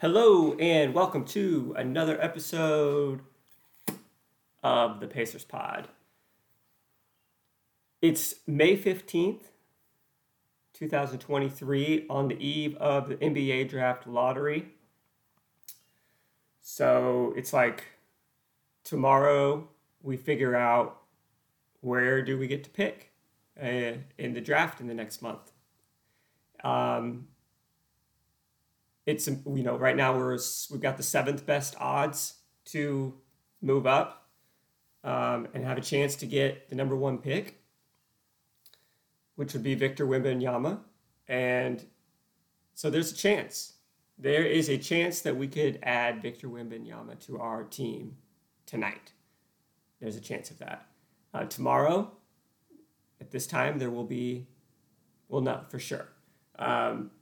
Hello and welcome to another episode of the Pacers Pod. It's May 15th, 2023, on the eve of the NBA draft lottery. So it's like tomorrow we figure out where do we get to pick uh, in the draft in the next month. Um, it's you know right now we're we've got the seventh best odds to move up um, and have a chance to get the number one pick, which would be Victor Wembanyama, and so there's a chance. There is a chance that we could add Victor Wembanyama to our team tonight. There's a chance of that. Uh, tomorrow, at this time, there will be, well, no, for sure. Um,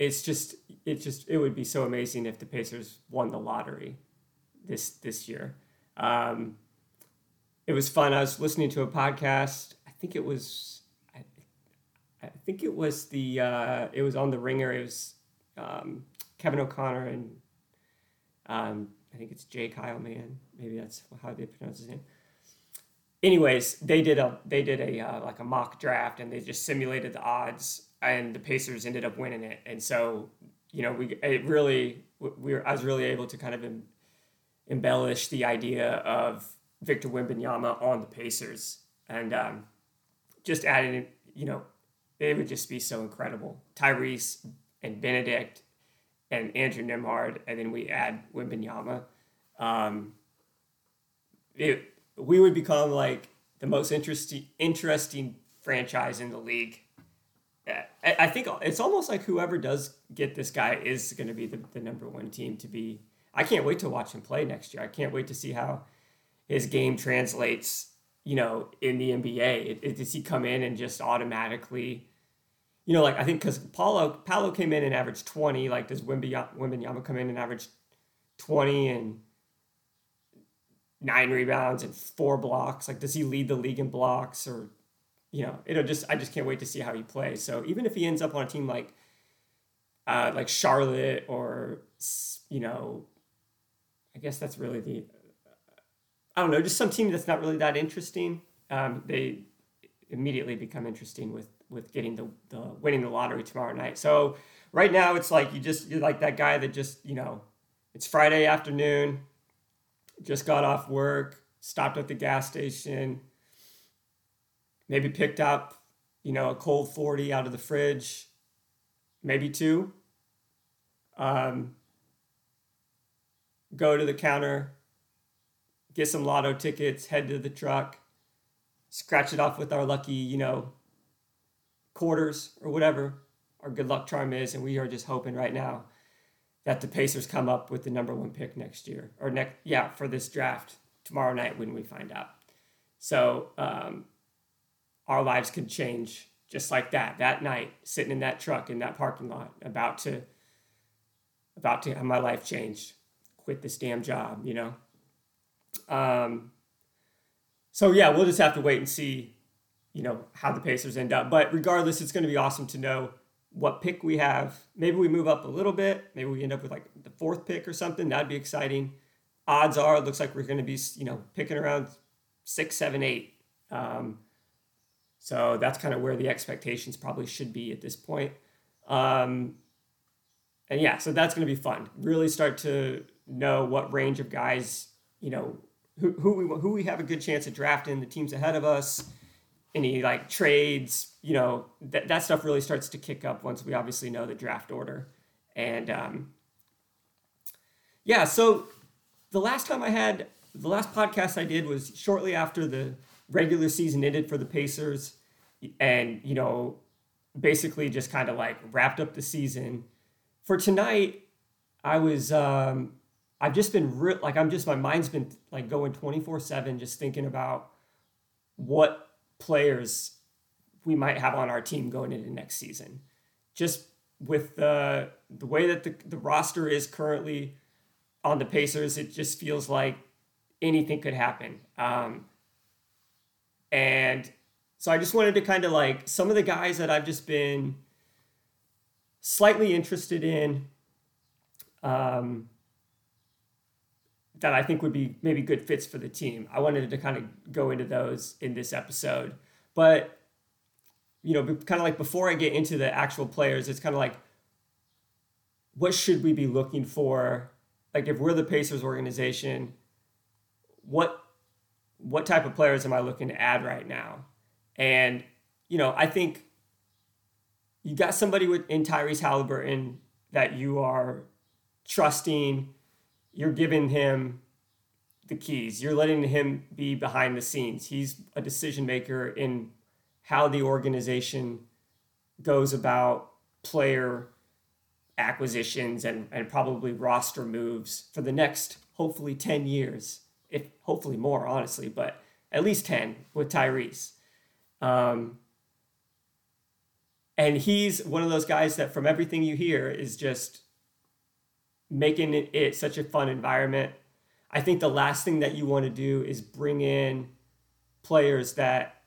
it's just it just it would be so amazing if the Pacers won the lottery this this year. Um, it was fun. I was listening to a podcast. I think it was I, I think it was the uh, it was on the Ringer. It was um, Kevin O'Connor and um, I think it's J. Kyle Mann. Maybe that's how they pronounce his name. Anyways, they did a they did a uh, like a mock draft and they just simulated the odds and the Pacers ended up winning it. And so, you know, we it really we were I was really able to kind of em, embellish the idea of Victor Wembanyama on the Pacers and um, just adding, you know, it would just be so incredible. Tyrese and Bennedict and Andrew Nembhard, and then we add Wembanyama. Um, it, we would become like the most interesting interesting franchise in the league I think it's almost like whoever does get this guy is going to be the, the number one team to be. I can't wait to watch him play next year. I can't wait to see how his game translates, you know, in the NBA. It, it, does he come in and just automatically, you know, like I think because Paulo Paolo came in and averaged twenty. Like does Wemby Wembanyama come in and average twenty and nine rebounds and four blocks? Like does he lead the league in blocks or you know, it'll just I just can't wait to see how he plays. So even if he ends up on a team like uh, like Charlotte or you know, I guess that's really the I don't know, just some team that's not really that interesting. Um, they immediately become interesting with with getting the, the winning the lottery tomorrow night. So right now it's like you just you're like that guy that just you know it's Friday afternoon, just got off work, stopped at the gas station maybe picked up, you know, a cold 40 out of the fridge, maybe two. Um, go to the counter, get some lotto tickets, head to the truck, scratch it off with our lucky, you know, quarters or whatever our good luck charm is. And we are just hoping right now that the Pacers come up with the number one pick next year or next, yeah, for this draft tomorrow night when we find out. So, um, our lives could change just like that that night sitting in that truck in that parking lot about to about to have my life changed quit this damn job you know? Um, so yeah we'll just have to wait and see you know how the pacers end up. But regardless it's going to be awesome to know what pick we have. Maybe we move up a little bit. Maybe we end up with like the fourth pick or something. That'd be exciting. Odds are it looks like we're going to be you know picking around six seven eight. Um, so that's kind of where the expectations probably should be at this point. Um, and yeah, so that's going to be fun. Really start to know what range of guys, you know, who, who we who we have a good chance of drafting, the teams ahead of us, any like trades, you know, that that stuff really starts to kick up once we obviously know the draft order. And um, yeah, so the last time I had the last podcast I did was shortly after the regular season ended for the Pacers, and you know, basically just kind of like wrapped up the season. For tonight, I was um, I've just been re- like I'm just my mind's been like going 24/7 just thinking about what players we might have on our team going into next season. Just with the the way that the, the roster is currently on the Pacers, it just feels like anything could happen. Um, and so I just wanted to kind of like some of the guys that I've just been slightly interested in um, that I think would be maybe good fits for the team. I wanted to kind of go into those in this episode. But, you know, kind of like before I get into the actual players, it's kind of like, what should we be looking for? Like, if we're the Pacers organization, what what type of players am I looking to add right now? And, you know, I think you got somebody with in Tyrese Halliburton that you are trusting you're giving him the keys. You're letting him be behind the scenes. He's a decision maker in how the organization goes about player acquisitions and, and probably roster moves for the next hopefully 10 years, if hopefully more, honestly, but at least 10 with Tyrese. Um, and he's one of those guys that, from everything you hear, is just making it, it such a fun environment. I think the last thing that you want to do is bring in players that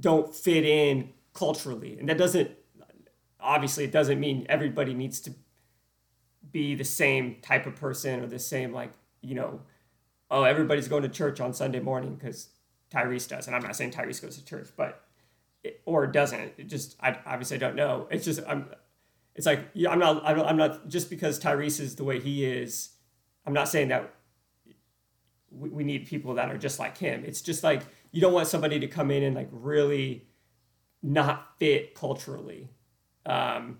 don't fit in culturally. And that doesn't, obviously, it doesn't mean everybody needs to be the same type of person or the same, like, you know, oh, everybody's going to church on Sunday morning because Tyrese does. And I'm not saying Tyrese goes to church, but, it, or doesn't. It just, I obviously don't know. It's just, I'm, it's like yeah, I'm not I'm not just because Tyrese is the way he is. I'm not saying that we, we need people that are just like him. It's just like you don't want somebody to come in and like really not fit culturally. Um,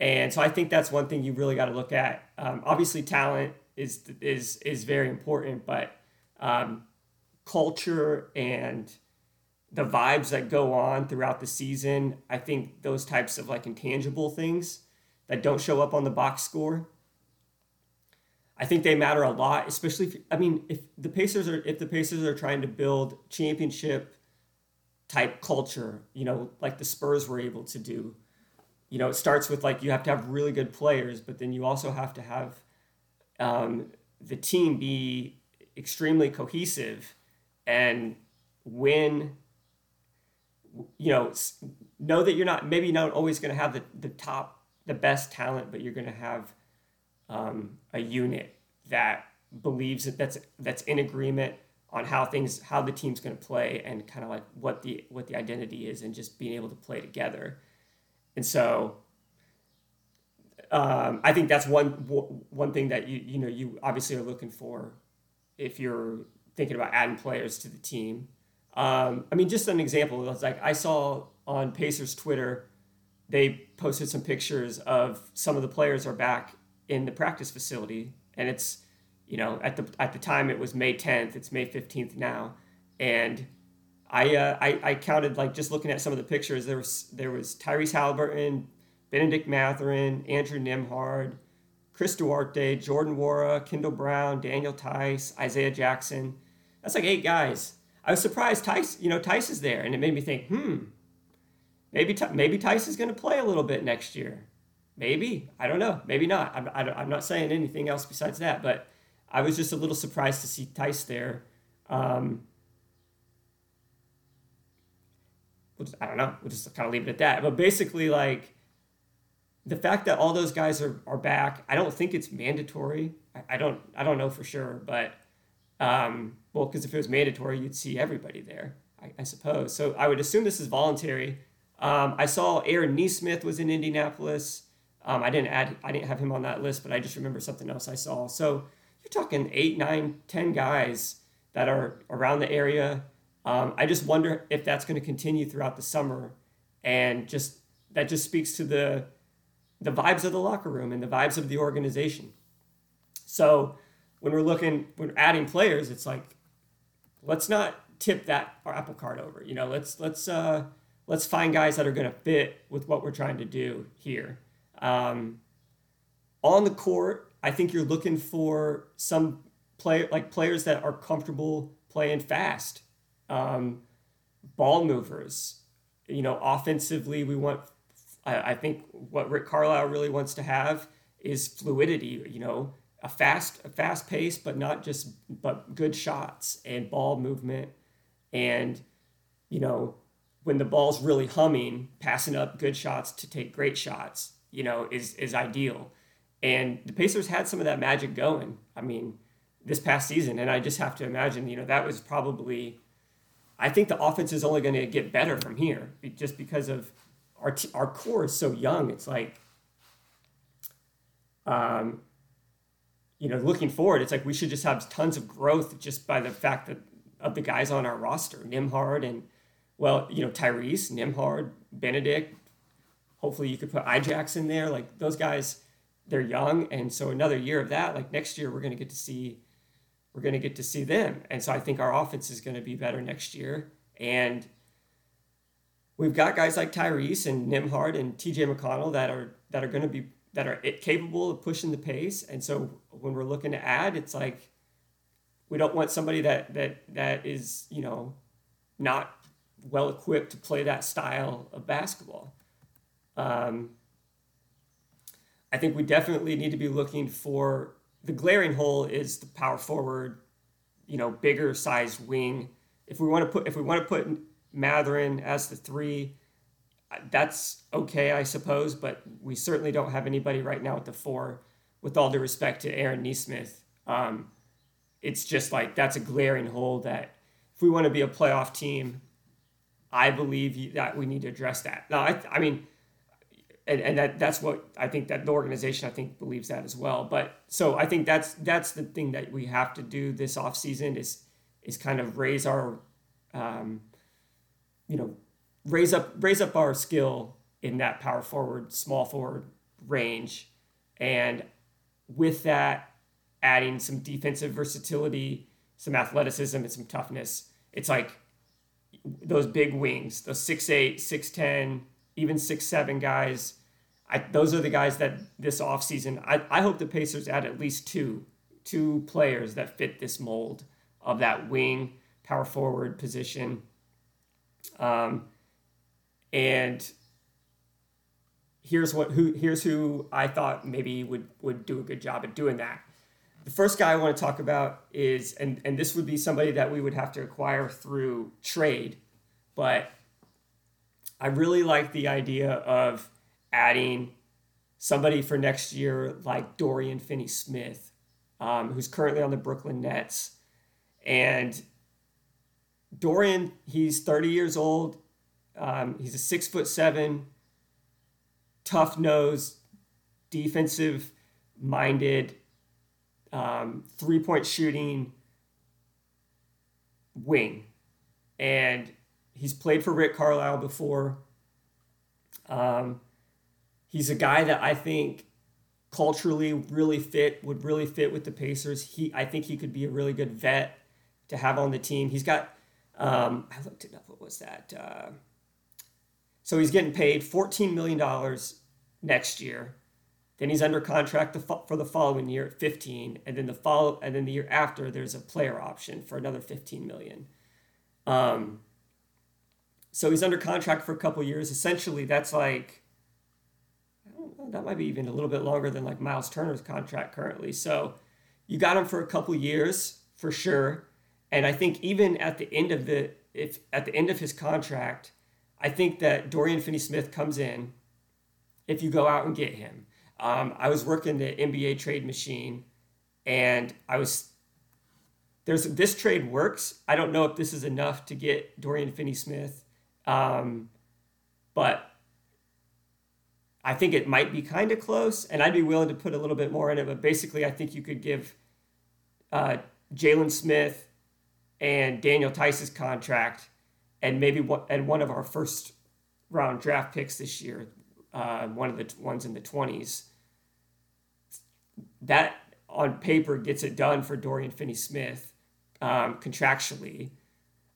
and so I think that's one thing you really got to look at. Um, obviously, talent is is is very important, but um, culture and the vibes that go on throughout the season. I think those types of like intangible things that don't show up on the box score. I think they matter a lot, especially if I mean if the Pacers are if the Pacers are trying to build championship type culture, you know, like the Spurs were able to do. You know, it starts with like you have to have really good players, but then you also have to have um, the team be extremely cohesive and win you know, know that you're not maybe not always going to have the, the top, the best talent, but you're going to have um, a unit that believes that that's that's in agreement on how things how the team's going to play and kind of like what the what the identity is and just being able to play together and so um, I think that's one one thing that you you know you obviously are looking for if you're thinking about adding players to the team um, I mean, just an example. Like I saw on Pacers Twitter, they posted some pictures of some of the players are back in the practice facility, and it's you know at the at the time it was May 10th. It's May 15th now, and I uh, I, I counted like just looking at some of the pictures. There was there was Tyrese Halliburton, Bennedict Mathurin, Andrew Nembhard, Chris Duarte, Jordan Nwora, Kendall Brown, Daniel Theis, Isaiah Jackson. That's like eight guys I was surprised Theis, you know, Theis is there, and it made me think, hmm, maybe maybe Theis is going to play a little bit next year. Maybe I don't know. Maybe not. I'm, I am not saying anything else besides that, but I was just a little surprised to see Theis there. Um, we'll just, I don't know. We'll just kind of leave it at that. But basically, like the fact that all those guys are, are back, I don't think it's mandatory. I, I don't I don't know for sure, but um, well, because if it was mandatory, you'd see everybody there, I, I suppose. So I would assume this is voluntary. Um, I saw Aaron Nesmith was in Indianapolis. Um, I didn't add, I didn't have him on that list, but I just remember something else I saw. So you're talking eight, nine, ten guys that are around the area. Um, I just wonder if that's going to continue throughout the summer, and just that just speaks to the the vibes of the locker room and the vibes of the organization. So when we're looking when we're adding players, it's like let's not tip that our apple cart over. You know, let's let's uh, let's find guys that are going to fit with what we're trying to do here. Um, on the court, I think you're looking for some play like players that are comfortable playing fast, um, ball movers. You know, offensively, we want. I, I think what Rick Carlisle really wants to have is fluidity. You know, a fast a fast pace but not just but good shots and ball movement and you know when the ball's really humming passing up good shots to take great shots you know, is is ideal. And the Pacers had some of that magic going. I mean, this past season, and I just have to imagine, you know, that was probably. I think the offense is only going to get better from here, just because of our t- our core is so young. It's like, um, you know, looking forward, it's like we should just have tons of growth just by the fact that of the guys on our roster, Nembhard and well, you know, Tyrese, Nembhard, Bennedict. Hopefully, you could put Ijax in there. Like those guys, they're young, and so another year of that. Like next year, we're going to get to see, we're going to get to see them, and so I think our offense is going to be better next year. And we've got guys like Tyrese and Nembhard and T.J. McConnell that are that are going to be that are capable of pushing the pace. And so when we're looking to add, it's like we don't want somebody that that that is you know not well equipped to play that style of basketball. Um, I think we definitely need to be looking for the glaring hole is the power forward, you know, bigger size wing. If we want to put if we want to put Mathurin as the three, that's okay, I suppose, but we certainly don't have anybody right now at the four. With all due respect to Aaron Nesmith, um, it's just like that's a glaring hole that if we want to be a playoff team, I believe that we need to address that. Now, I, I mean, and, and that that's what I think that the organization I think believes that as well. But so I think that's that's the thing that we have to do this off season is is kind of raise our, um, you know, raise up raise up our skill in that power forward, small forward range, and with that, adding some defensive versatility, some athleticism, and some toughness. It's like those big wings, those 6'8, 6'10, even 6'7 guys. I, those are the guys that this offseason, I, I hope the Pacers add at least two, two players that fit this mold of that wing, power forward position. Um, and here's what who here's who I thought maybe would would do a good job at doing that. The first guy I want to talk about is and and this would be somebody that we would have to acquire through trade, but I really like the idea of adding somebody for next year like Dorian Finney Smith, um, who's currently on the Brooklyn Nets. And Dorian, he's 30 years old. Um, he's a six foot seven, tough nosed, defensive minded, um, three point shooting wing. And he's played for Rick Carlisle before. Um, he's a guy that I think culturally really fit would really fit with the Pacers. He I think he could be a really good vet to have on the team. He's got um, I looked it up. What was that? Uh, so he's getting paid $14 million next year. Then he's under contract for the following year at 15, and then the follow, and then the year after there's a player option for another 15 million. Um, so he's under contract for a couple years. Essentially, that's like that might be even a little bit longer than like Myles Turner's contract currently. So you got him for a couple years for sure, and I think even at the end of the if at the end of his contract, I think that Dorian Finney-Smith comes in if you go out and get him. Um, I was working the NBA trade machine, and I was there's this trade works. I don't know if this is enough to get Dorian Finney-Smith, um, but I think it might be kind of close, and I'd be willing to put a little bit more in it. But basically, I think you could give uh, Jalen Smith and Daniel Theis's contract and maybe one, and one of our first round draft picks this year, uh, one of the t- ones in the 20s, that on paper gets it done for Dorian Finney Smith um, contractually.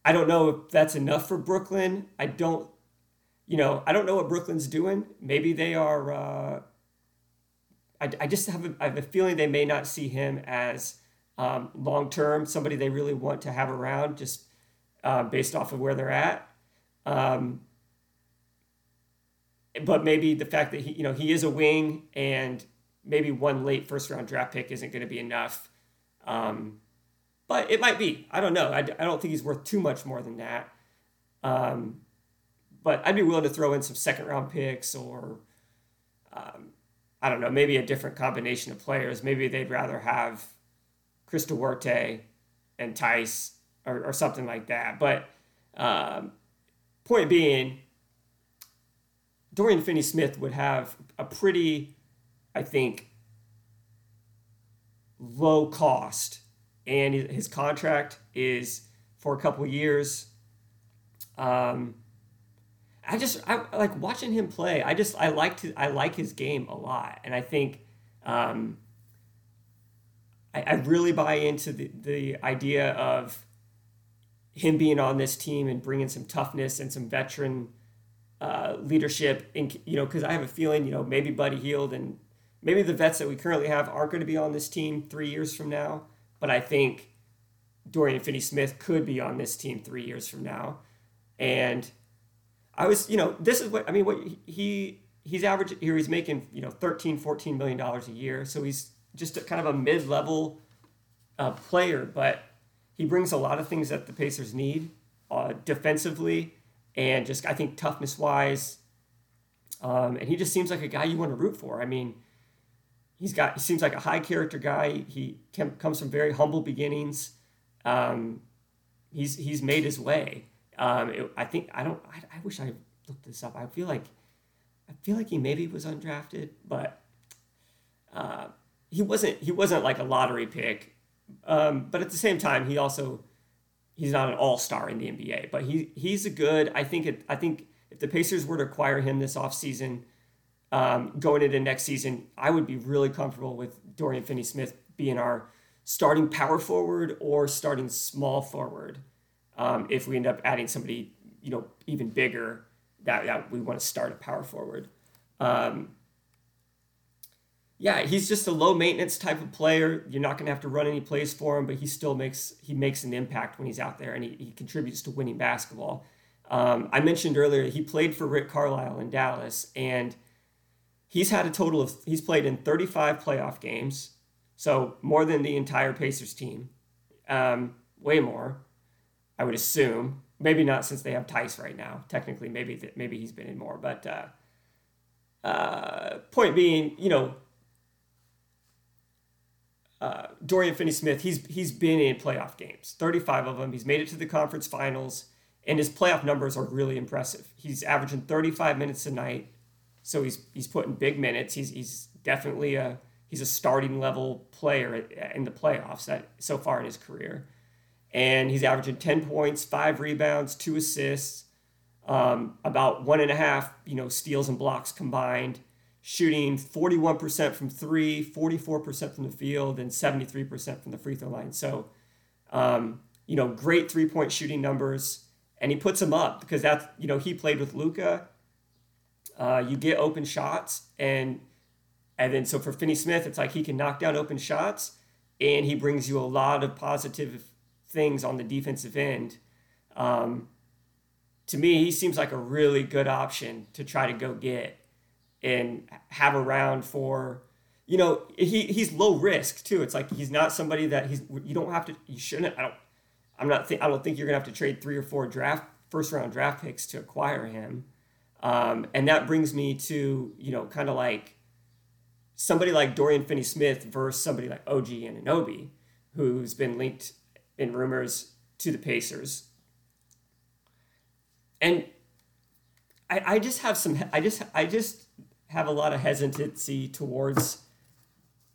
I don't know if that's enough for Brooklyn. I don't, you know, I don't know what Brooklyn's doing. Maybe they are. Uh, I, I just have a, I have a feeling they may not see him as um, long term, somebody they really want to have around. Just uh, based off of where they're at. Um, but maybe the fact that he, you know, he is a wing and maybe one late first round draft pick isn't going to be enough. Um, but it might be. I don't know. I, I don't think he's worth too much more than that. Um, but I'd be willing to throw in some second round picks or um, I don't know, maybe a different combination of players. Maybe they'd rather have Chris Duarte and Theis or, or something like that. But um, point being, Dorian Finney Smith would have a pretty, I think, low cost, and his contract is for a couple years. Um, I just I like watching him play. I just I like to I like his game a lot, and I think um, I, I really buy into the the idea of him being on this team and bringing some toughness and some veteran uh, leadership. And you know, because I have a feeling you know maybe Buddy Hield and maybe the vets that we currently have aren't going to be on this team three years from now. But I think Dorian Finney Smith could be on this team three years from now, and I was, you know, this is what I mean. What he he's average here. He's making you know 13, 14 million dollars a year. So he's just a, kind of a mid level uh, player, but he brings a lot of things that the Pacers need uh, defensively and just I think toughness wise. Um, and he just seems like a guy you want to root for. I mean, he's got he seems like a high character guy. He can, comes from very humble beginnings. Um, he's he's made his way. Um, it, I think I don't. I, I wish I looked this up. I feel like I feel like he maybe was undrafted, but uh, he wasn't. He wasn't like a lottery pick. Um, but at the same time, he also he's not an all star in the NBA. But he he's a good. I think it. I think if the Pacers were to acquire him this offseason, um, going into next season, I would be really comfortable with Dorian Finney Smith being our starting power forward or starting small forward um, if we end up adding somebody, you know, even bigger that, that we want to start a power forward. Um, yeah, he's just a low maintenance type of player. You're not going to have to run any plays for him, but he still makes he makes an impact when he's out there, and he, he contributes to winning basketball. Um, I mentioned earlier he played for Rick Carlisle in Dallas, and he's had a total of he's played in 35 playoff games, so more than the entire Pacers team, um, way more. I would assume. Maybe not since they have Theis right now. Technically, maybe that maybe he's been in more. But uh, uh, point being, you know, uh, Dorian Finney-Smith, he's he's been in playoff games, 35 of them. He's made it to the conference finals, and his playoff numbers are really impressive. He's averaging 35 minutes a night, so he's he's putting big minutes. He's he's definitely a he's a starting level player in the playoffs that so far in his career and he's averaging 10 points, five rebounds, two assists, um, about one and a half, you know, steals and blocks combined, shooting 41% from three, 44% from the field, and 73% from the free throw line. So, um, you know, great three point shooting numbers, and he puts them up because that's, you know, he played with Luka. Uh, you get open shots, and and then so for Finney Smith, it's like he can knock down open shots, and he brings you a lot of positive things on the defensive end. Um, to me, he seems like a really good option to try to go get and have around for. You know, he he's low risk too. It's like he's not somebody that he's. You don't have to. You shouldn't. I don't. I'm not. Th- I don't think you're gonna have to trade three or four draft first round draft picks to acquire him. Um, and that brings me to you know kind of like somebody like Dorian Finney-Smith versus somebody like OG Anunoby, who's been linked in rumors to the Pacers. And I, I just have some I just I just have a lot of hesitancy towards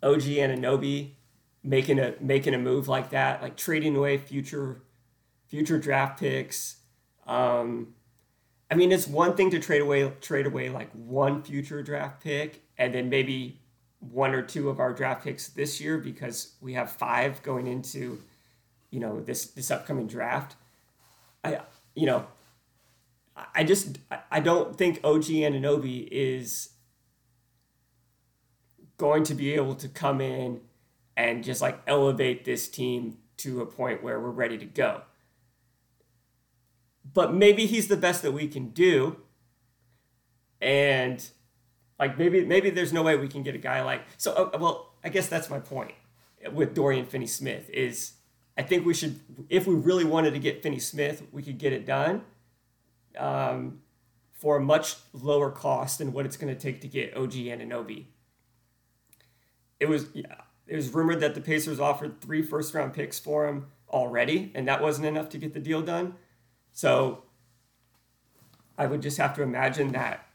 OG Anunoby making a making a move like that, like trading away future future draft picks. Um, I mean, it's one thing to trade away trade away like one future draft pick and then maybe one or two of our draft picks this year because we have five going into you know this this upcoming draft. I you know I just I don't think OG Anunoby is going to be able to come in and just like elevate this team to a point where we're ready to go. But maybe he's the best that we can do. And like maybe maybe there's no way we can get a guy like so uh, well I guess that's my point with Dorian Finney Smith is I think we should, if we really wanted to get Finney Smith, we could get it done. Um, for a much lower cost than what it's going to take to get OG Anunoby. It was yeah, it was rumored that the Pacers offered three first round picks for him already, and that wasn't enough to get the deal done. So I would just have to imagine that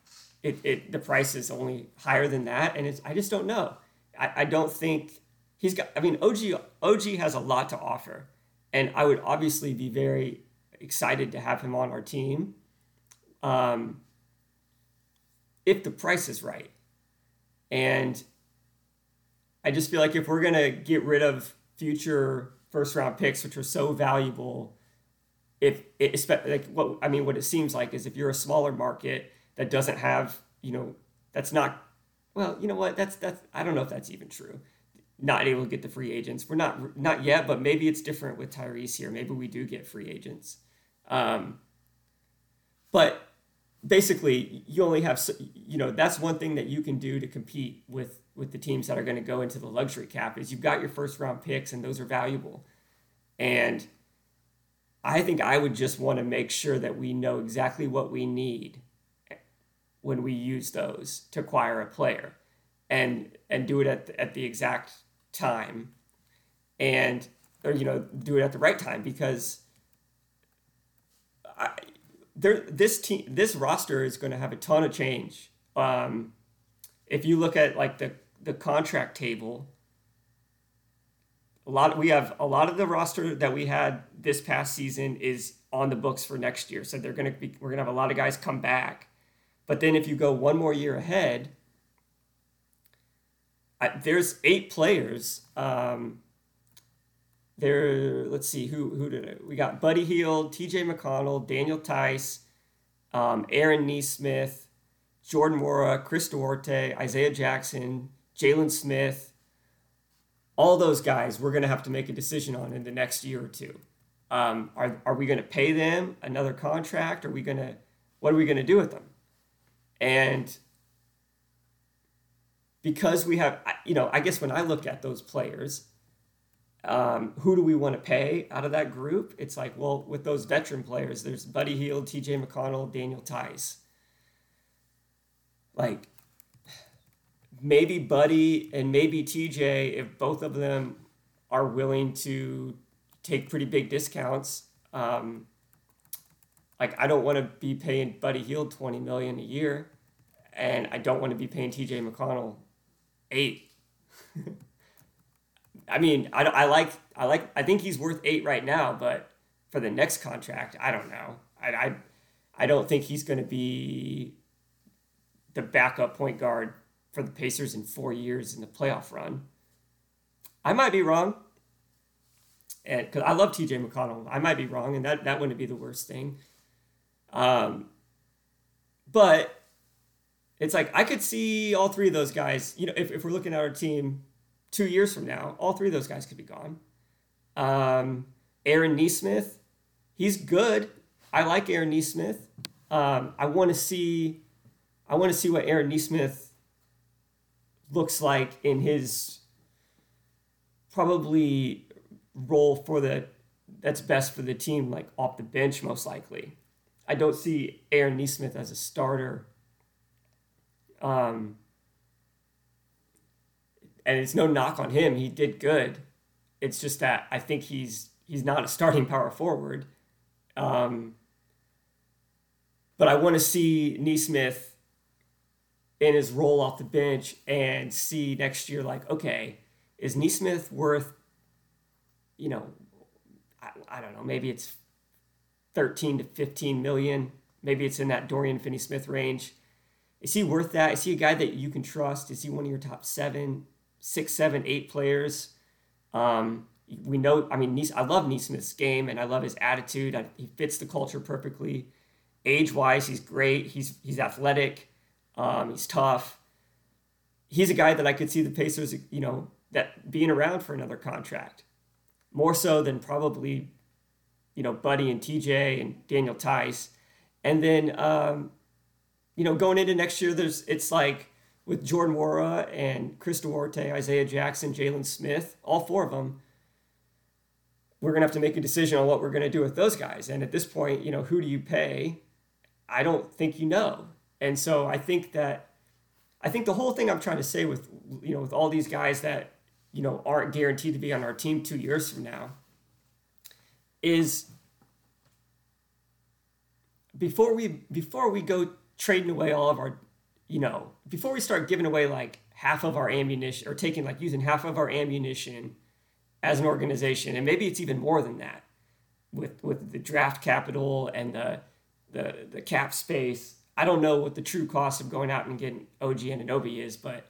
it, it the price is only higher than that, and it's I just don't know. I, I don't think he's got. I mean, OG OG has a lot to offer, and I would obviously be very excited to have him on our team. Um, if the price is right, and I just feel like if we're gonna get rid of future first round picks, which are so valuable, if it, like what I mean, what it seems like is if you're a smaller market that doesn't have, you know, that's not, well, you know what, that's that's I don't know if that's even true. Not able to get the free agents. We're not not yet, but maybe it's different with Tyrese here. Maybe we do get free agents. Um, but basically, you only have, you know, that's one thing that you can do to compete with with the teams that are going to go into the luxury cap is you've got your first round picks and those are valuable. And I think I would just want to make sure that we know exactly what we need when we use those to acquire a player and and do it at the, at the exact time and or you know do it at the right time because I, there this team this roster is going to have a ton of change um, if you look at like the the contract table, a lot we have a lot of the roster that we had this past season is on the books for next year. So they're gonna be we're gonna have a lot of guys come back. But then if you go one more year ahead, I, there's eight players. Um, there, let's see who who did it. We got Buddy Hield, T.J. McConnell, Daniel Theis, um, Aaron Nesmith, Jordan Nwora, Chris Duarte, Isaiah Jackson, Jalen Smith, all those guys we're going to have to make a decision on in the next year or two. Um, are, are we going to pay them another contract? Are we going to, what are we going to do with them? And because we have, you know, I guess when I look at those players, um, who do we want to pay out of that group? It's like, well, with those veteran players, there's Buddy Hield, TJ McConnell, Daniel Theis. Like, maybe Buddy and maybe TJ, if both of them are willing to take pretty big discounts, um, like I don't want to be paying Buddy Hield twenty million a year, and I don't want to be paying TJ McConnell eight. I mean, I, I like I like I think he's worth eight right now, but for the next contract, I don't know. I I, I don't think he's going to be the backup point guard for the Pacers in four years in the playoff run. I might be wrong, and because I love T.J. McConnell, I might be wrong, and that that wouldn't be the worst thing. Um, but it's like I could see all three of those guys. You know, if, if we're looking at our team two years from now, all three of those guys could be gone. Um, Aaron Nesmith, he's good. I like Aaron Nesmith. Um, I want to see, I want to see what Aaron Nesmith looks like in his probably role for the that's best for the team, like off the bench, most likely. I don't see Aaron Nesmith as a starter. Um, and it's no knock on him; he did good. It's just that I think he's he's not a starting power forward. Um, but I want to see Nesmith in his role off the bench and see next year, like, okay, is Nesmith worth, you know, I, I don't know, maybe it's 13 to 15 million. Maybe it's in that Dorian Finney Smith range. Is he worth that? Is he a guy that you can trust? Is he one of your top seven, six, seven, eight players? Um, we know, I mean, I love Nesmith's game and I love his attitude. I, he fits the culture perfectly. Age wise, he's great. He's he's athletic. Um, he's tough. He's a guy that I could see the Pacers, you know, that being around for another contract, more so than probably, you know, Buddy and TJ and Daniel Theis. and then, um, you know, going into next year, there's it's like with Jordan Nwora and Chris Duarte, Isaiah Jackson, Jalen Smith, all four of them. We're gonna have to make a decision on what we're gonna do with those guys. And at this point, you know, who do you pay? I don't think you know. And so I think that I think the whole thing I'm trying to say with you know with all these guys that you know aren't guaranteed to be on our team 2 years from now is before we before we go trading away all of our you know before we start giving away like half of our ammunition or taking like using half of our ammunition as an organization and maybe it's even more than that with with the draft capital and the the the cap space I don't know what the true cost of going out and getting OG Anunoby is but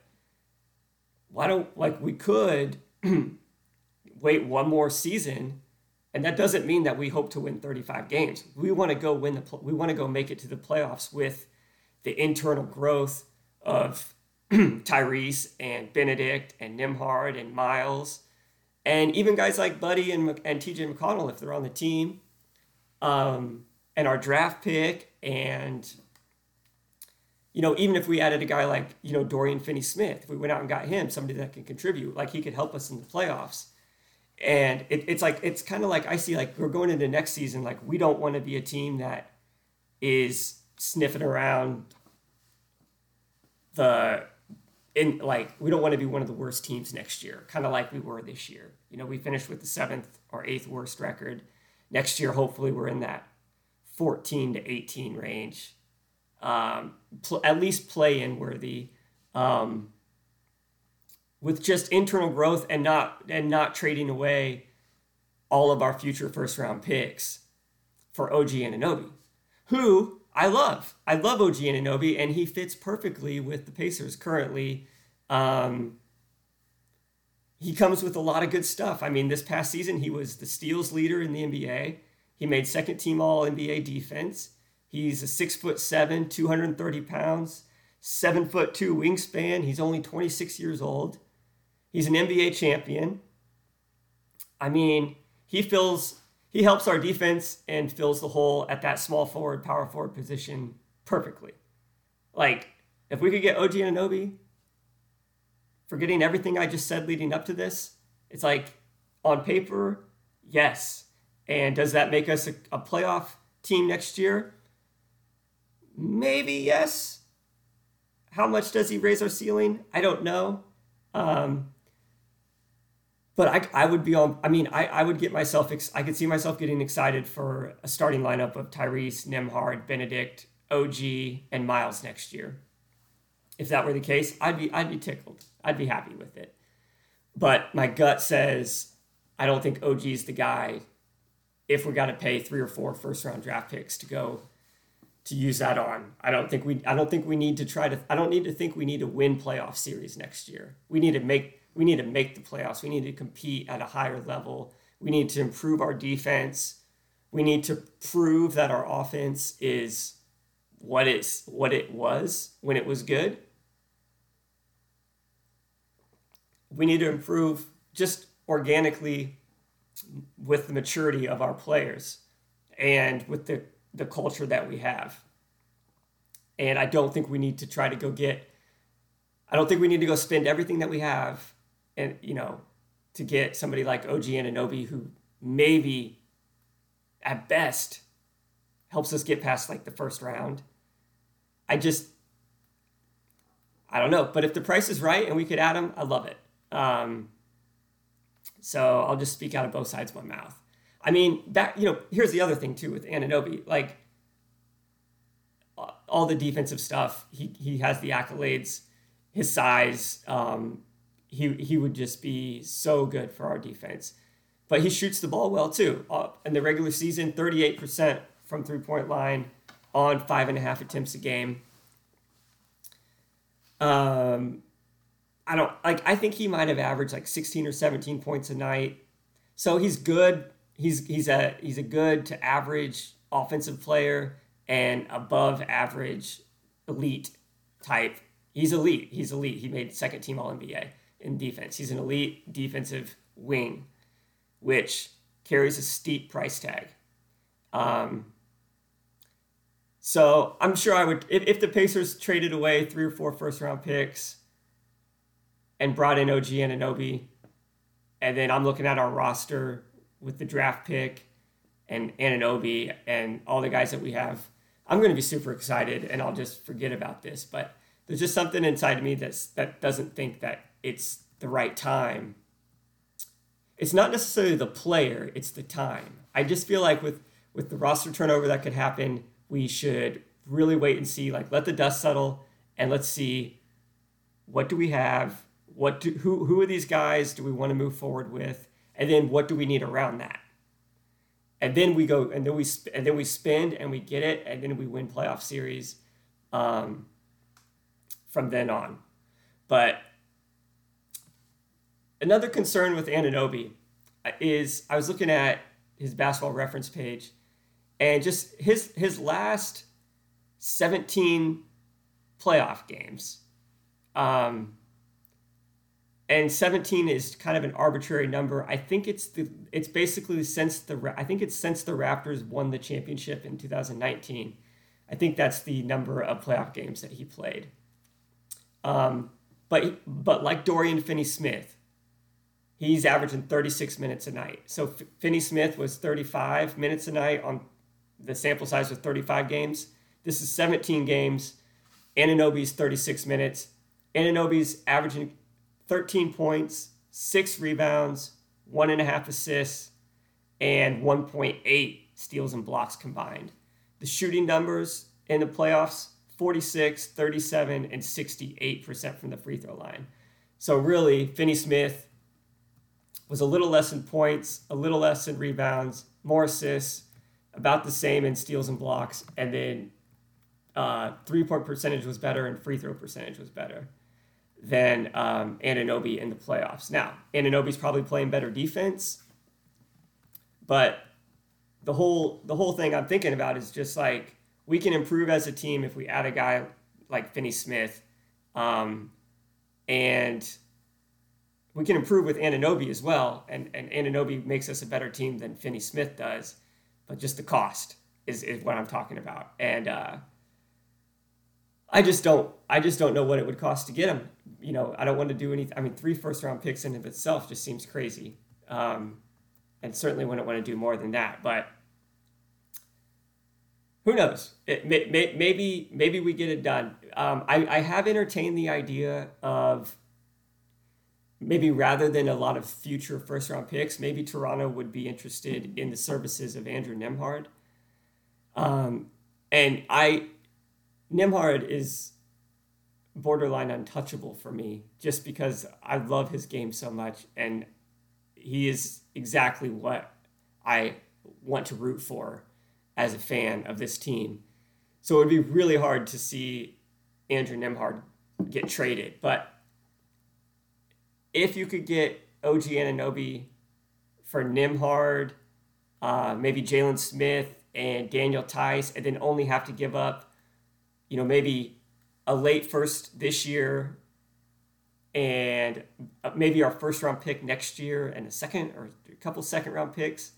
why don't like we could wait one more season and that doesn't mean that we hope to win 35 games. We want to go win the we want to go make it to the playoffs with the internal growth of Tyrese and Bennedict and Nembhard and Myles and even guys like Buddy and, and TJ McConnell if they're on the team. Um, and our draft pick and you know, even if we added a guy like, you know, Dorian Finney Smith, if we went out and got him, somebody that can contribute, like he could help us in the playoffs and it, it's like it's kind of like I see like we're going into next season like we don't want to be a team that is sniffing around the in like we don't want to be one of the worst teams next year kind of like we were this year. You know we finished with the seventh or eighth worst record. Next year hopefully we're in that 14 to 18 range. Um, pl- at least play in worthy. Um, with just internal growth and not and not trading away all of our future first round picks for OG Anunoby, who I love. I love OG Anunoby, and he fits perfectly with the Pacers currently. Um, he comes with a lot of good stuff. I mean, this past season, he was the steals leader in the NBA. He made second team All NBA defense. He's a six foot seven, 230 pounds, seven foot two wingspan. He's only 26 years old. He's an NBA champion. I mean, he fills he helps our defense and fills the hole at that small forward, power forward position perfectly. Like, if we could get OG Anunoby, forgetting everything I just said leading up to this, it's like on paper, yes. And does that make us a, a playoff team next year? Maybe yes. How much does he raise our ceiling? I don't know. Um, but I, I would be on. I mean, I, I would get myself. Ex, I could see myself getting excited for a starting lineup of Tyrese, Nembhard, Bennedict, OG, and Myles next year. If that were the case, I'd be I'd be tickled. I'd be happy with it. But my gut says I don't think OG is the guy. If we got to pay three or four first round draft picks to go to use that on, I don't think we I don't think we need to try to. I don't need to think we need to win playoff series next year. We need to make we need to make the playoffs. We need to compete at a higher level. We need to improve our defense. We need to prove that our offense is what it's what it was when it was good. We need to improve just organically with the maturity of our players and with the, the culture that we have. And I don't think we need to try to go get I don't think we need to go spend everything that we have and you know, to get somebody like OG Anunoby who maybe at best helps us get past like the first round. I just I don't know, but if the price is right and we could add him, I love it. Um, so I'll just speak out of both sides of my mouth. I mean, that you know, here's the other thing too with Anunoby, like all the defensive stuff. He he has the accolades, his size. Um, he he would just be so good for our defense. But he shoots the ball well too. In the regular season, 38% from three point line on five and a half attempts a game. Um, I don't like. I think he might have averaged like 16 or 17 points a night. So he's good. He's he's a he's a good to average offensive player and above average elite type. He's elite. He's elite. He made second team All NBA in defense. He's an elite defensive wing, which carries a steep price tag. Um, so I'm sure I would, if, if the Pacers traded away three or four first round picks and brought in OG Anunoby, and then I'm looking at our roster with the draft pick and Anunoby and all the guys that we have I'm going to be super excited and I'll just forget about this. But there's just something inside of me that's that doesn't think that it's the right time. It's not necessarily the player, it's the time. I just feel like with with the roster turnover that could happen, we should really wait and see, like let the dust settle and let's see what do we have, what do who who are these guys do we want to move forward with, and then what do we need around that and then we go and then we sp- and then we spend and we get it and then we win playoff series um, from then on but another concern with Anunoby is I was looking at his basketball reference page and just his his last 17 playoff games um, and 17 is kind of an arbitrary number. I think it's the it's basically since the I think it's since the Raptors won the championship in 2019. I think that's the number of playoff games that he played. Um, but but like Dorian Finney-Smith, he's averaging 36 minutes a night. So F- Finney-Smith was 35 minutes a night on the sample size of 35 games. This is 17 games. Anunoby's 36 minutes. Anunoby's averaging 13 points, six rebounds, one and a half assists, and 1.8 steals and blocks combined. The shooting numbers in the playoffs 46, 37, and 68% from the free throw line. So, really, Finney Smith was a little less in points, a little less in rebounds, more assists, about the same in steals and blocks, and then uh, three point percentage was better and free throw percentage was better than um, Anunoby in the playoffs. Now, Anunoby's probably playing better defense, but the whole the whole thing I'm thinking about is just like we can improve as a team if we add a guy like Finney Smith, um, and we can improve with Anunoby as well. And and Anunoby makes us a better team than Finney Smith does, but just the cost is is what I'm talking about. And uh, I just don't I just don't know what it would cost to get him. You know, I don't want to do anything. I mean, three first round picks in of itself just seems crazy, um, and certainly wouldn't want to do more than that. But who knows? It, may, may, maybe maybe we get it done. Um, I, I have entertained the idea of maybe rather than a lot of future first round picks, maybe Toronto would be interested in the services of Andrew Nembhard. Um, and I Nembhard is borderline untouchable for me just because I love his game so much and he is exactly what I want to root for as a fan of this team. So it would be really hard to see Andrew Nembhard get traded. But if you could get OG Anunoby for Nembhard, uh, maybe Jalen Smith and Daniel Theis, and then only have to give up you know, maybe a late first this year and uh, maybe our first round pick next year and a second or a couple second round picks,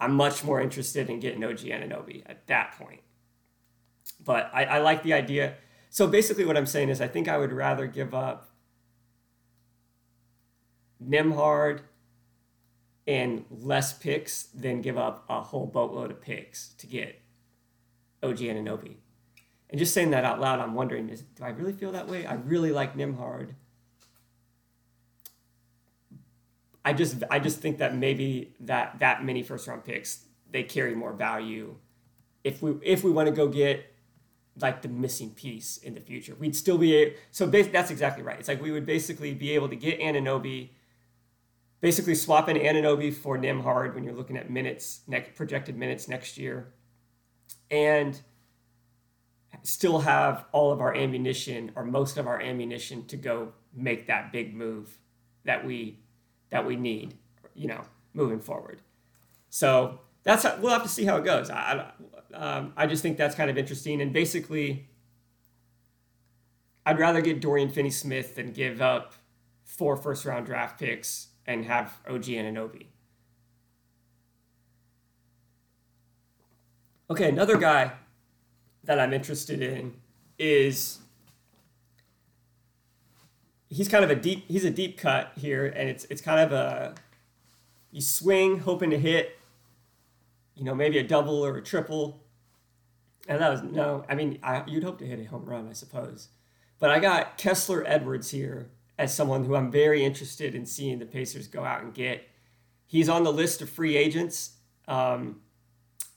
I'm much more interested in getting OG Anunoby at that point. But I, I like the idea. So basically, what I'm saying is, I think I would rather give up Nembhard and less picks than give up a whole boatload of picks to get OG Anunoby. And just saying that out loud, I'm wondering, is, do I really feel that way? I really like Nembhard. I just I just think that maybe that that many first round picks they carry more value if we if we want to go get like the missing piece in the future. We'd still be able, so that's exactly right. It's like we would basically be able to get Anunoby, basically swap swapping Anunoby for Nembhard when you're looking at minutes next projected minutes next year, and still have all of our ammunition or most of our ammunition to go make that big move that we that we need, you know, moving forward. So that's we'll have to see how it goes. I um, I just think that's kind of interesting, and basically, I'd rather get Dorian Finney-Smith than give up four first round draft picks and have OG Anunoby. Okay, another guy that I'm interested in is he's kind of a deep he's a deep cut here and it's it's kind of a you swing hoping to hit you know maybe a double or a triple And that was no. I mean, I, you'd hope to hit a home run, I suppose. But I got Kessler Edwards here as someone who I'm very interested in seeing the Pacers go out and get. He's on the list of free agents. Um,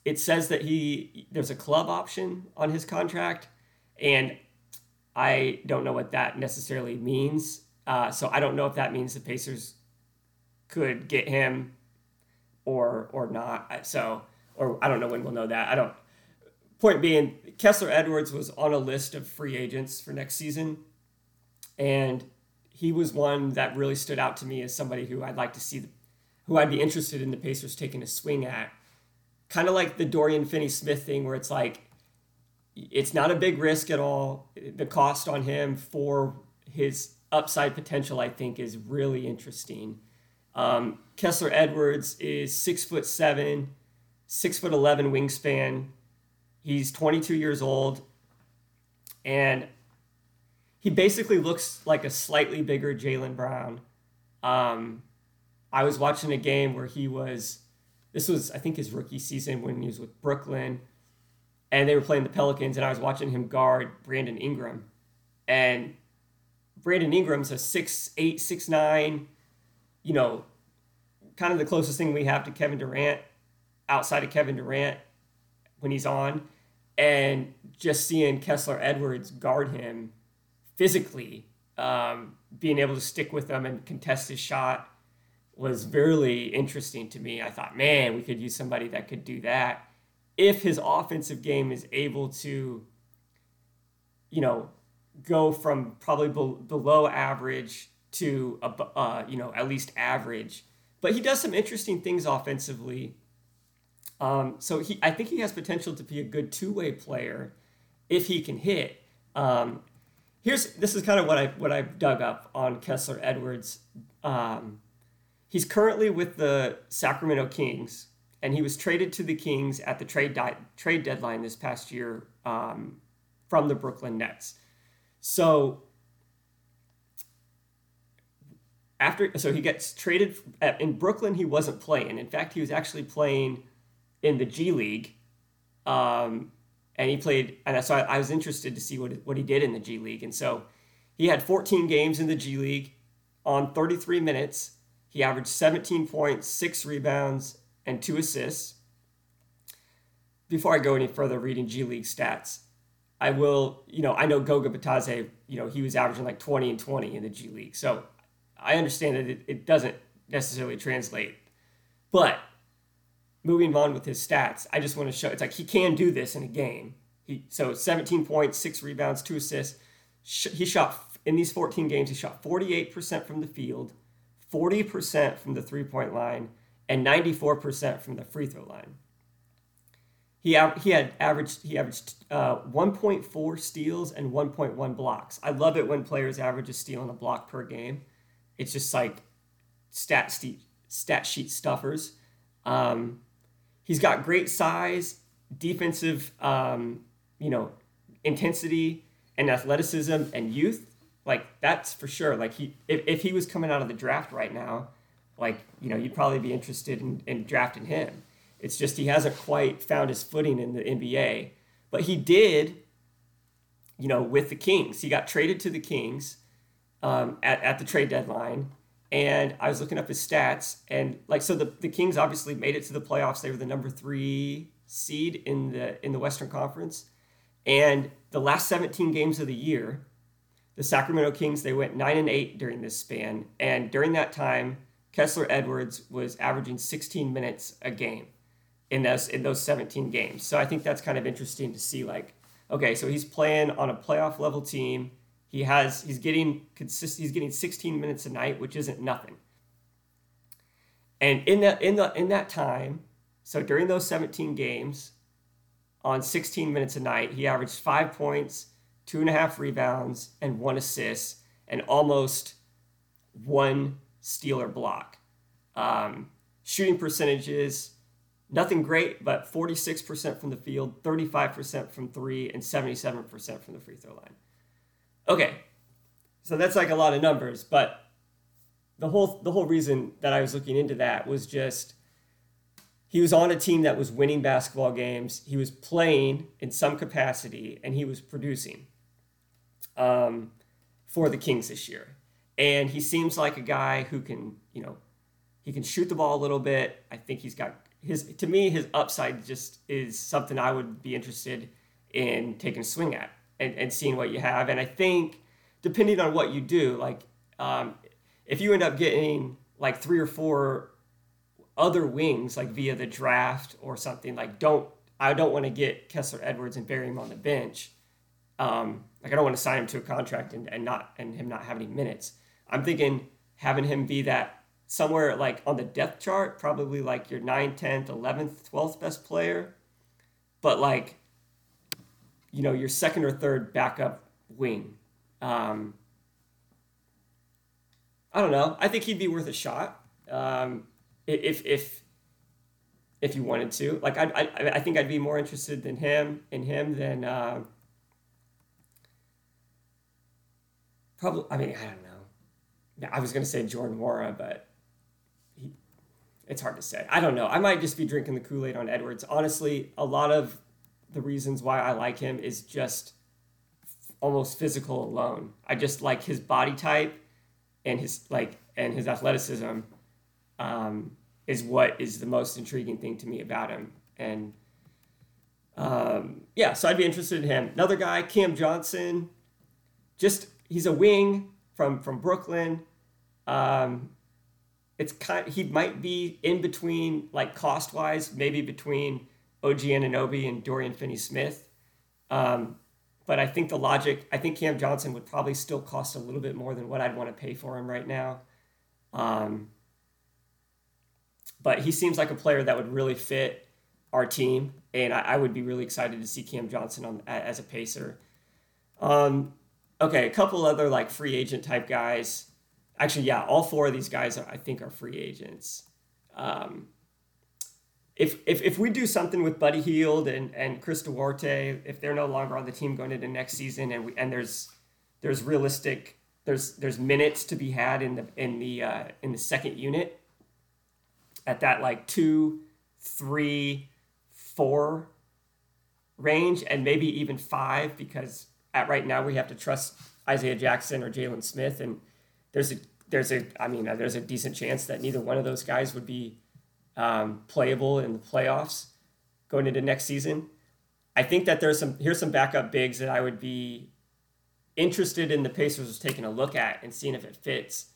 it says that he there's a club option on his contract, and I don't know what that necessarily means. Uh, so I don't know if that means the Pacers could get him or or not. So or I don't know when we'll know that. I don't. Point being, Kessler Edwards was on a list of free agents for next season, and he was one that really stood out to me as somebody who I'd like to see, who I'd be interested in the Pacers taking a swing at. Kind of like the Dorian Finney-Smith thing, where it's like, it's not a big risk at all. The cost on him for his upside potential, I think, is really interesting. Um, Kessler Edwards is six foot seven, six foot eleven wingspan. He's 22 years old, and he basically looks like a slightly bigger Jaylen Brown. Um, I was watching a game where he was. This was, I think, his rookie season when he was with Brooklyn, and they were playing the Pelicans, and I was watching him guard Brandon Ingram, and Brandon Ingram's a six eight, six nine, you know, kind of the closest thing we have to Kevin Durant outside of Kevin Durant when he's on, and just seeing Kessler Edwards guard him physically, um, being able to stick with them and contest his shot was really interesting to me. I thought, man, we could use somebody that could do that if his offensive game is able to, you know, go from probably below average to uh, you know at least average. But he does some interesting things offensively. Um, so he, I think he has potential to be a good two-way player if he can hit. Um, here's this is kind of what I what I've dug up on Kessler Edwards. Um, he's currently with the Sacramento Kings, and he was traded to the Kings at the trade di- trade deadline this past year um, from the Brooklyn Nets. So after so he gets traded in Brooklyn he wasn't playing. In fact, he was actually playing in the G League. Um, and he played and so I, I was interested to see what what he did in the G League. And so he had 14 games in the G League on 33 minutes. He averaged 17 points, 6 rebounds, and 2 assists. Before I go any further reading G League stats, I will, you know, I know Goga Bitadze, you know, he was averaging like 20 and 20 in the G League. So I understand that it, it doesn't necessarily translate. But moving on with his stats, I just want to show it's like he can do this in a game. He so 17 points, six rebounds, two assists. He shot in these 14 games. He shot 48% from the field, 40% from the three point line, and 94% from the free throw line. He, he had averaged he averaged uh, 1.4 steals and 1.1 blocks. I love it when players average a steal and a block per game. It's just like stat sheet stat sheet stuffers. Um, he's got great size, defensive, um, you know, intensity and athleticism and youth. Like that's for sure. Like he, if, if he was coming out of the draft right now, like you know, you'd probably be interested in, in drafting him. It's just he hasn't quite found his footing in the NBA, but he did. You know, with the Kings, he got traded to the Kings um, at at the trade deadline and I was looking up his stats, and like so, the, the Kings obviously made it to the playoffs. They were the number three seed in the in the Western Conference, and the last 17 games of the year, the Sacramento Kings they went nine and eight during this span, and during that time, Kessler Edwards was averaging 16 minutes a game in those in those 17 games. So I think that's kind of interesting to see. Like, okay, so he's playing on a playoff level team he has he's getting consist he's getting 16 minutes a night, which isn't nothing. And in that in the in that time, so during those 17 games, on 16 minutes a night, he averaged five points, two and a half rebounds, and one assist, and almost one steal or block. Um, shooting percentages, nothing great, but 46% from the field, 35% from three, and 77% from the free throw line. Okay, so that's like a lot of numbers, but the whole the whole reason that I was looking into that was just he was on a team that was winning basketball games. He was playing in some capacity, and he was producing um, for the Kings this year. And he seems like a guy who can, you know, he can shoot the ball a little bit. I think he's got his. To me, his upside just is something I would be interested in taking a swing at and, and seeing what you have. And I think depending on what you do, like um, if you end up getting like three or four other wings, like via the draft or something, like don't I don't want to get Kessler Edwards and bury him on the bench. Um, like I don't want to sign him to a contract and, and not and him not have any minutes. I'm thinking having him be that somewhere like on the depth chart, probably like your 9th, 10th, 11th, 12th best player, but like you know your second or third backup wing. Um, I don't know. I think he'd be worth a shot um, if if if you wanted to. Like I, I I think I'd be more interested in him in him than uh, probably. I mean I don't know. I was gonna say Jordan Nwora, but he, it's hard to say. I don't know. I might just be drinking the Kool Aid on Edwards. Honestly, a lot of the reasons why I like him is just almost physical alone. I just like his body type and his like and his athleticism um, is what is the most intriguing thing to me about him. And um, yeah, so I'd be interested in him. Another guy, Cam Johnson, just he's a wing from from Brooklyn. Um, it's kind he might be in between like cost wise, maybe between OG Anunoby and Dorian Finney Smith. Um, but I think the logic, I think Cam Johnson would probably still cost a little bit more than what I'd want to pay for him right now. Um, but he seems like a player that would really fit our team, and I, I would be really excited to see Cam Johnson on as a pacer. Um, okay, a couple other like free agent type guys. Actually, yeah, all four of these guys I think are free agents. Um, if, if, if we do something with Buddy Hield and, and Chris Duarte, if they're no longer on the team going into next season and we, and there's there's realistic there's there's minutes to be had in the in the uh, in the second unit at that like two, three, four range and maybe even five because at right now we have to trust Isaiah Jackson or Jalen Smith and there's a there's a I mean there's a decent chance that neither one of those guys would be um, playable in the playoffs going into next season. I think that there's some here's some backup bigs that I would be interested in the Pacers taking a look at and seeing if it fits.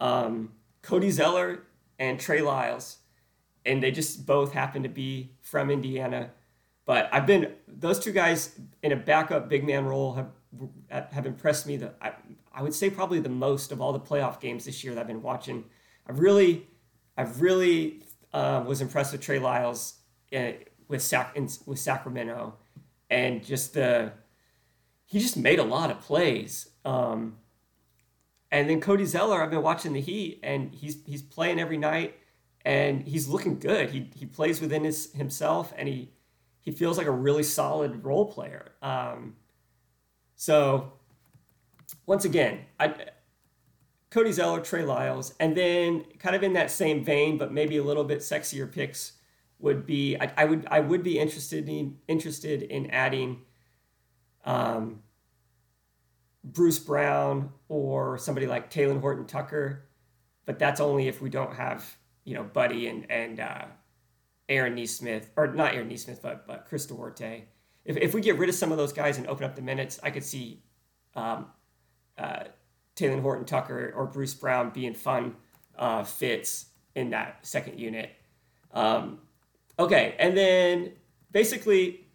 Um, Cody Zeller and Trey Lyles, and they just both happen to be from Indiana. But I've been those two guys in a backup big man role have have impressed me. The I, I would say probably the most of all the playoff games this year that I've been watching. I've really I've really uh, was impressed with Trey Lyles uh, with Sac in, with Sacramento, and just the he just made a lot of plays. Um, and then Cody Zeller, I've been watching the Heat, and he's he's playing every night, and he's looking good. He he plays within his himself, and he he feels like a really solid role player. Um, so once again, I Cody Zeller, Trey Lyles, and then kind of in that same vein, but maybe a little bit sexier picks would be I, I would I would be interested in interested in adding um, Bruce Brown or somebody like Talen Horton Tucker, but that's only if we don't have you know Buddy and and uh, Aaron Nesmith or not Aaron Nesmith but but Chris Duarte. If if we get rid of some of those guys and open up the minutes, I could see um, uh, Talen Horton Tucker or Bruce Brown being fun uh, fits in that second unit. Um, okay, and then basically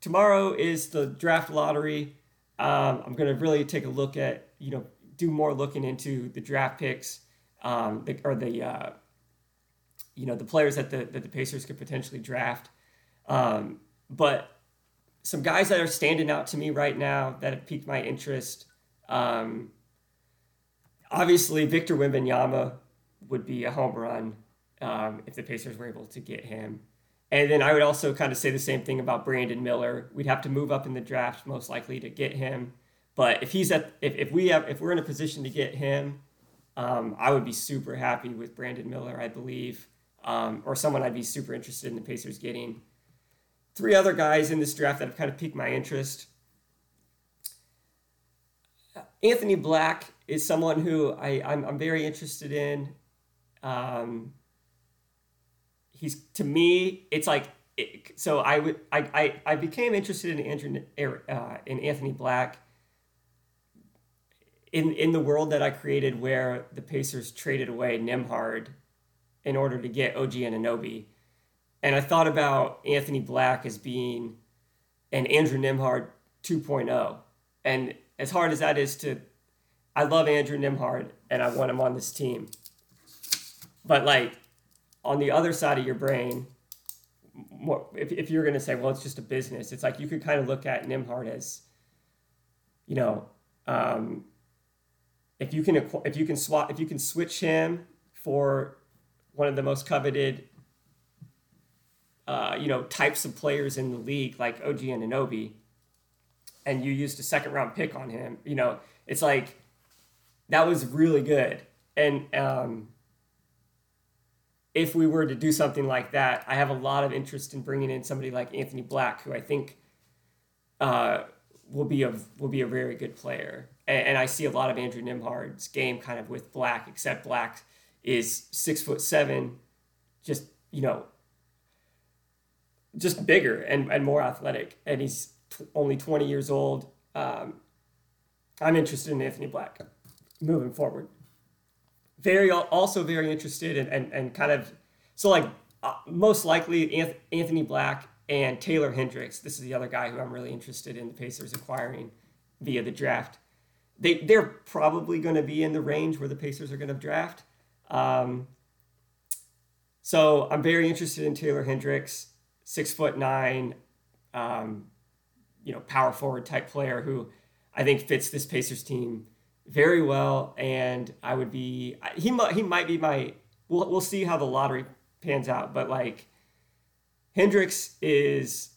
tomorrow is the draft lottery. Um, I'm going to really take a look at, you know, do more looking into the draft picks um, the, or the, uh, you know, the players that the, that the Pacers could potentially draft. Um, but some guys that are standing out to me right now that have piqued my interest. Um, obviously, Victor Wembanyama would be a home run um, if the Pacers were able to get him. And then I would also kind of say the same thing about Brandon Miller. We'd have to move up in the draft most likely to get him. But if he's at if, if we have if we're in a position to get him, um, I would be super happy with Brandon Miller. I believe um, or someone I'd be super interested in the Pacers getting. Three other guys in this draft that have kind of piqued my interest. Anthony Black is someone who I, I'm, I'm very interested in. Um, he's to me, it's like it, so. I would I, I I became interested in Andrew uh, in Anthony Black in in the world that I created, where the Pacers traded away Nembhard in order to get OG Anunoby, and I thought about Anthony Black as being an Andrew Nembhard 2.0, and as hard as that is to, I love Andrew Nembhard and I want him on this team, but like on the other side of your brain, if, if you're going to say, well, it's just a business, it's like you could kind of look at Nembhard as, you know, um, if you can if you can swap if you can switch him for one of the most coveted uh, you know types of players in the league like OG Anunoby, and you used a second round pick on him, you know it's like that was really good. And um, if we were to do something like that, I have a lot of interest in bringing in somebody like Anthony Black, who I think uh, will be a will be a very good player. And, and, I see a lot of Andrew Nembhard's game kind of with Black, except Black is six foot seven, just you know, just bigger and, and more athletic, and he's t- only twenty years old. Um, I'm interested in Anthony Black moving forward. Very also very interested and and, and kind of so like uh, most likely Anthony Black and Taylor Hendricks. This is the other guy who I'm really interested in the Pacers acquiring via the draft. They they're probably going to be in the range where the Pacers are going to draft. Um, so I'm very interested in Taylor Hendricks, six foot nine, um, you know, power forward type player who I think fits this Pacers team very well. And I would be he might he might be my we'll we'll see how the lottery pans out, but like Hendricks is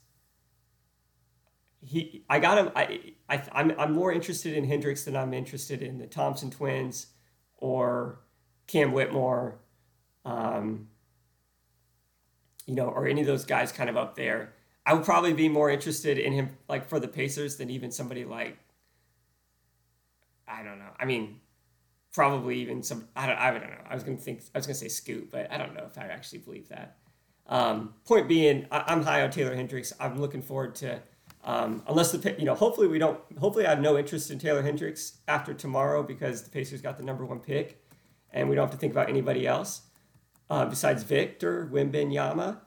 he I got him I, I I'm I'm more interested in Hendricks than I'm interested in the Thompson twins or Cam Whitmore um, you know or any of those guys kind of up there I would probably be more interested in him like for the Pacers than even somebody like I don't know I mean probably even some I don't I don't know I was gonna think I was gonna say Scoot but I don't know if I actually believe that um, point being, I, am high on Taylor Hendricks. I'm looking forward to, um, unless the you know, hopefully we don't. Hopefully, I have no interest in Taylor Hendricks after tomorrow because the Pacers got the number one pick, and we don't have to think about anybody else uh, besides Victor Wembanyama.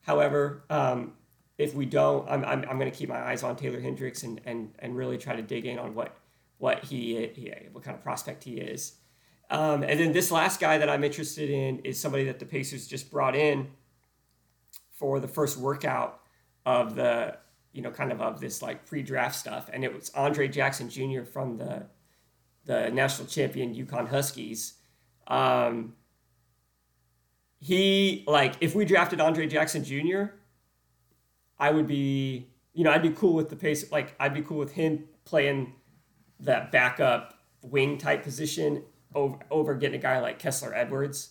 However, um, if we don't, I'm, I'm, I'm going to keep my eyes on Taylor Hendricks and, and, and really try to dig in on what what he, he what kind of prospect he is. Um, and then this last guy that I'm interested in is somebody that the Pacers just brought in for the first workout of the you know kind of of this like pre-draft stuff and it was andre jackson jr from the the national champion UConn huskies um, he like if we drafted andre jackson jr i would be you know i'd be cool with the pace like i'd be cool with him playing that backup wing type position over, over getting a guy like kessler edwards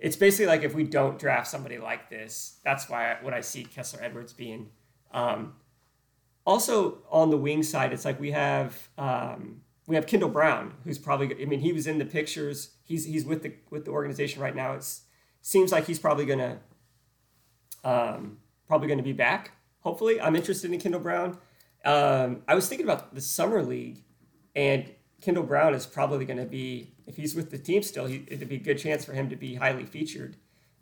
it's basically like if we don't draft somebody like this, that's why I, what I see Kessler Edwards being. Um, also on the wing side, it's like we have um, we have Kendall Brown, who's probably I mean he was in the pictures. He's he's with the with the organization right now. It seems like he's probably gonna um, probably gonna be back. Hopefully, I'm interested in Kendall Brown. Um, I was thinking about the summer league, and Kendall Brown is probably going to be, if he's with the team still, he, it'd be a good chance for him to be highly featured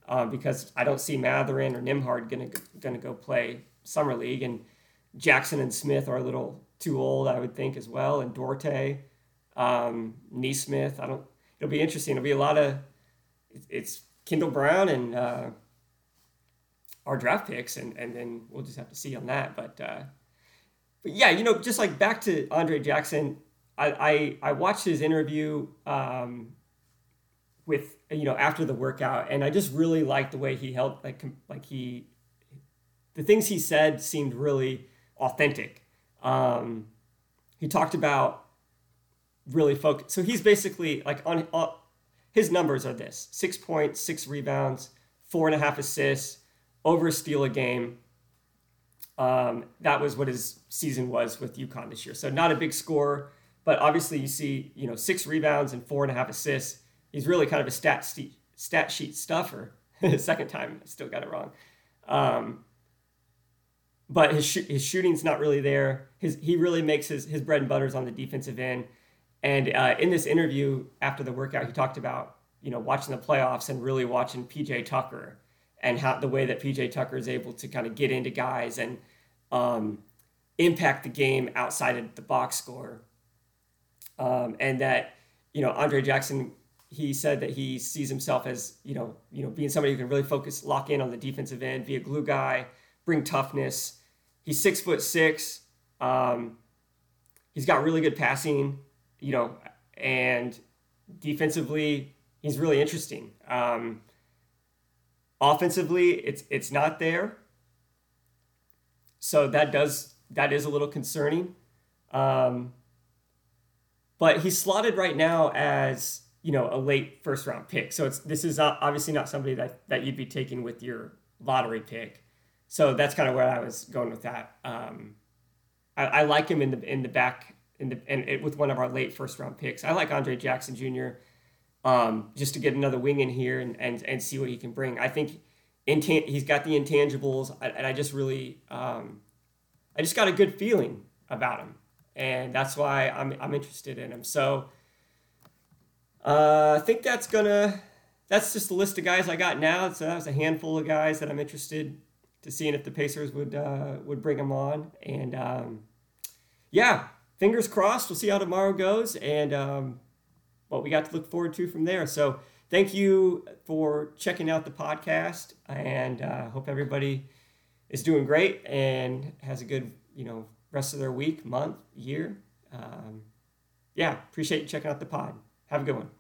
um, because I don't see Mathurin or Nembhard going to going to go play summer league, and Jackson and Smith are a little too old, I would think, as well, and Duarte, um, Nesmith. I don't. It'll be interesting. It'll be a lot of. It's Kendall Brown and uh, our draft picks, and and then we'll just have to see on that. But uh, but yeah, you know, just like back to Andre Jackson I, I, watched his interview um, with you know after the workout, and I just really liked the way he held like like he the things he said seemed really authentic. Um, he talked about really focus. So he's basically like on, on his numbers are this: six points, six rebounds, four and a half assists, over a steal a game. Um, that was what his season was with UConn this year. So not a big score, but obviously you see, you know, six rebounds and four and a half assists. He's really kind of a stat, st- stat sheet stuffer. Second time, I still got it wrong. Um, but his, sh- his shooting's not really there. His, he really makes his, his bread and butters on the defensive end. And uh, in this interview after the workout, he talked about, you know, watching the playoffs and really watching PJ Tucker and how the way that PJ Tucker is able to kind of get into guys and um, impact the game outside of the box score. Um, and that, you know, Andre Jackson, he said that he sees himself as, you know, you know, being somebody who can really focus, lock in on the defensive end, be a glue guy, bring toughness. He's six foot six. Um, he's got really good passing, you know, and defensively, he's really interesting. Um, Offensively, it's it's not there. So that does that is a little concerning. Um, but he's slotted right now as you know a late first round pick. So it's this is obviously not somebody that that you'd be taking with your lottery pick. So that's kind of where I was going with that. Um, I, I, like him in the in the back in the and it, with one of our late first round picks. I like Andre Jackson Jr um, just to get another wing in here and, and, and see what he can bring. I think intan- he's got the intangibles, and I just really, um, I just got a good feeling about him, and that's why I'm, I'm interested in him. So uh, I think that's gonna, that's just the list of guys I got now. So that was a handful of guys that I'm interested to seeing if the Pacers would uh, would bring him on, and um, yeah, fingers crossed. We'll see how tomorrow goes, and um, what we got to look forward to from there. So thank you for checking out the podcast, and uh, hope everybody is doing great and has a good you know rest of their week, month, year. Um, yeah, appreciate you checking out the pod. Have a good one.